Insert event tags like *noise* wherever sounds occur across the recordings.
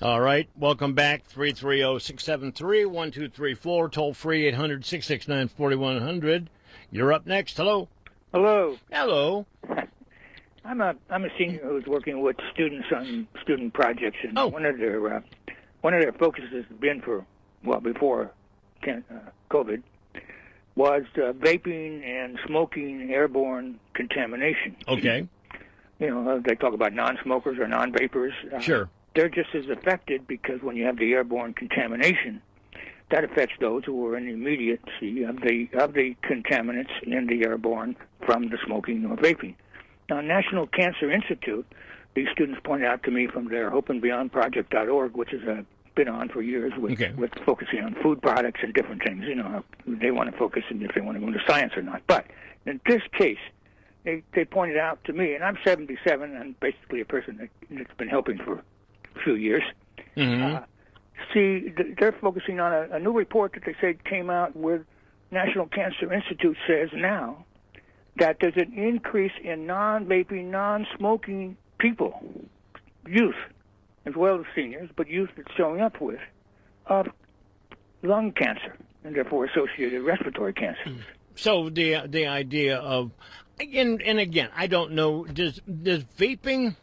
All right. Welcome back. 330 673 1234. Toll free 800 669 4100. You're up next. Hello. Hello. Hello. *laughs* I'm a I'm a senior who's working with students on student projects, and Oh. one of their uh, one of their focuses has been for well before uh, COVID was uh, vaping and smoking airborne contamination. Okay. You know, uh, they talk about non-smokers or non-vapors. Uh, Sure. They're just as affected because when you have the airborne contamination, that affects those who are in the immediacy of the of the contaminants in the airborne from the smoking or vaping. Now, National Cancer Institute, these students pointed out to me from their hopeandbeyondproject.org, which has uh, been on for years with, Okay. with focusing on food products and different things. You know, they want to focus on if they want to go into science or not. But in this case, they, they pointed out to me, and I'm 77, and basically a person that, that's been helping for few years. hmm Uh, see, they're focusing on a, a new report that they said came out where National Cancer Institute says now that there's an increase in non-vaping, non-smoking people, youth, as well as seniors, but youth that's showing up with, of lung cancer and therefore associated respiratory cancer. So the the idea of again and again, I don't know. Does does vaping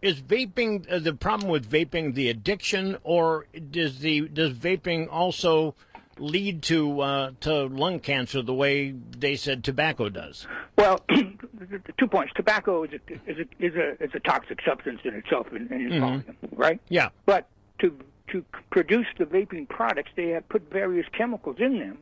is vaping uh, the problem with vaping the addiction, or does the does vaping also lead to uh, to lung cancer the way they said tobacco does? Well, *clears throat* two points. Tobacco is a, is a, is a, is a toxic substance in itself in, in its volume, right? Yeah. But to to produce the vaping products, they have put various chemicals in them,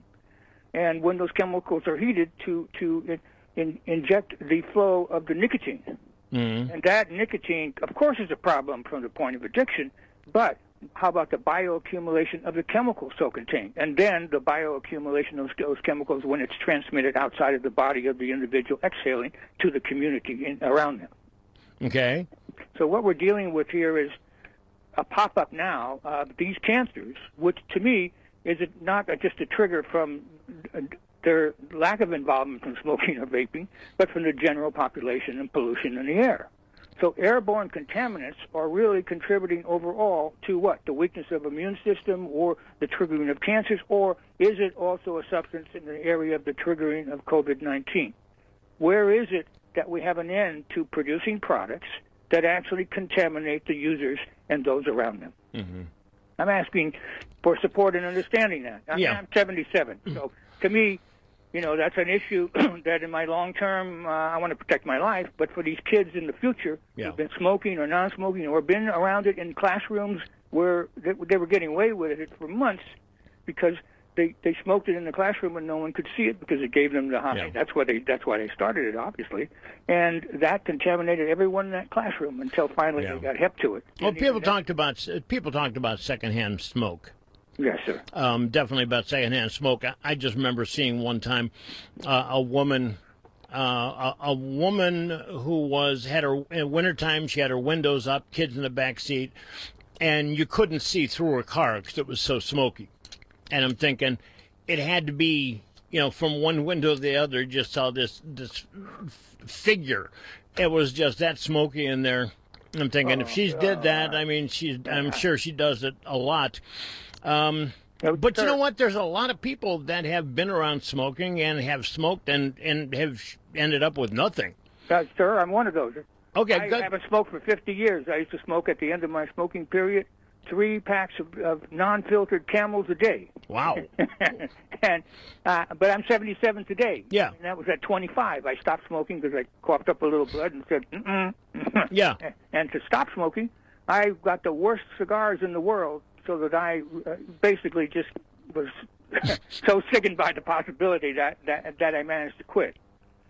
and when those chemicals are heated, to to in, in, inject the flow of the nicotine, hmm and that nicotine, of course, is a problem from the point of addiction. But how about the bioaccumulation of the chemicals so contained, and then the bioaccumulation of those chemicals when it's transmitted outside of the body of the individual exhaling to the community in, around them. Okay. So what we're dealing with here is a pop-up now of these cancers, which to me is it not just a trigger from their lack of involvement from smoking or vaping, but from the general population and pollution in the air. So airborne contaminants are really contributing overall to what? The weakness of immune system or the triggering of cancers, or is it also a substance in the area of the triggering of COVID-19? Where is it that we have an end to producing products that actually contaminate the users and those around them? hmm I'm asking for support and understanding that. I mean, Yeah. I'm 77, so to me, you know, that's an issue *clears throat* that in my long term, uh, I want to protect my life. But for these kids in the future Yeah. who've been smoking or non-smoking or been around it in classrooms where they, they were getting away with it for months because they they smoked it in the classroom and no one could see it because it gave them the high. Yeah. That's why they that's why they started it, obviously, and that contaminated everyone in that classroom until finally Yeah. they got hip to it. Well, And people talked about people talked about secondhand smoke. Yes, sir. um, definitely about secondhand smoke. I, I just remember seeing one time uh, a woman, uh, a, a woman who was had her in wintertime. She had her windows up, kids in the back seat, and you couldn't see through her car because it was so smoky. And I'm thinking, it had to be, you know, from one window to the other. Just saw this this figure. It was just that smoky in there. I'm thinking, if she's did that, I mean, she's. I'm sure she does it a lot. Um, but you know what? There's a lot of people that have been around smoking and have smoked and, and have ended up with nothing. Uh, sir, I'm one of those. Okay, I good. haven't smoked for 50 years. I used to smoke at the end of my smoking period three packs of, of non-filtered camels a day. Wow. *laughs* and uh, but I'm 77 today. Yeah. And that was at 25. I stopped smoking because I coughed up a little blood and said, Mm-mm. *laughs* Yeah. And to stop smoking, I got the worst cigars in the world, so that I uh, basically just was *laughs* so sickened by the possibility that, that that I managed to quit.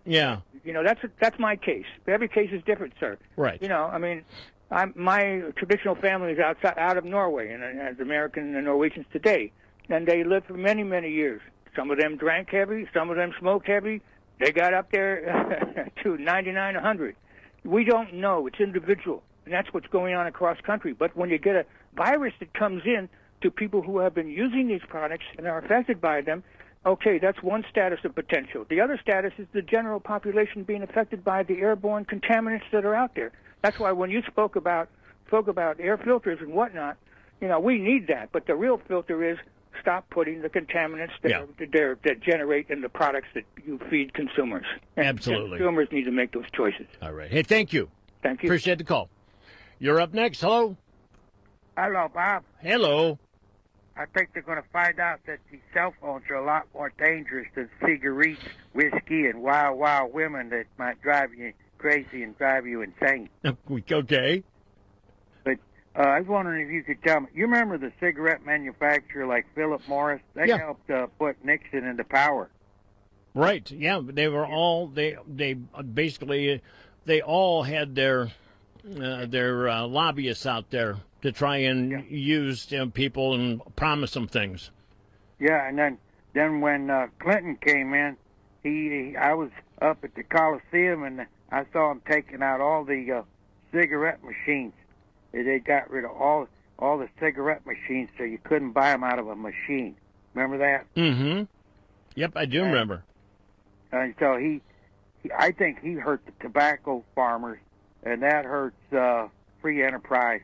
Yeah. You know, that's that's my case. Every case is different, sir. Right. You know, I mean, I'm, my traditional family is outside out of Norway, and as American and Norwegians today, and they lived for many many years. Some of them drank heavy, some of them smoked heavy. They got up there *laughs* to 99, 100. We don't know. It's individual, and that's what's going on across country. But when you get a virus that comes in to people who have been using these products and are affected by them, okay, that's one status of potential. The other status is the general population being affected by the airborne contaminants that are out there. That's why when you spoke about spoke about air filters and whatnot, you know, we need that. But the real filter is stop putting the contaminants that, Yeah. that, that generate in the products that you feed consumers. And Absolutely. Consumers need to make those choices. All right. Hey, thank you. Thank you. Appreciate the call. You're up next. Hello. Hello, Bob. Hello. I think they're going to find out that these cell phones are a lot more dangerous than cigarettes, whiskey, and wild, wild women that might drive you crazy and drive you insane. *laughs* Okay. But uh, I was wondering if you could tell me. You remember the cigarette manufacturer like Philip Morris? They Yeah. helped uh, put Nixon into power. Right. Yeah. They were all they they basically they all had their uh, their uh, lobbyists out there to try and Yeah. use you know, people and promise them things. Yeah, and then then when uh, Clinton came in, he, he I was up at the Coliseum and I saw him taking out all the uh, cigarette machines. They- got rid of all all the cigarette machines, so you couldn't buy them out of a machine. Remember that? Mm-hmm. Yep, I do Right. remember. And so he, he I think he hurt the tobacco farmers, and that hurts uh, free enterprise.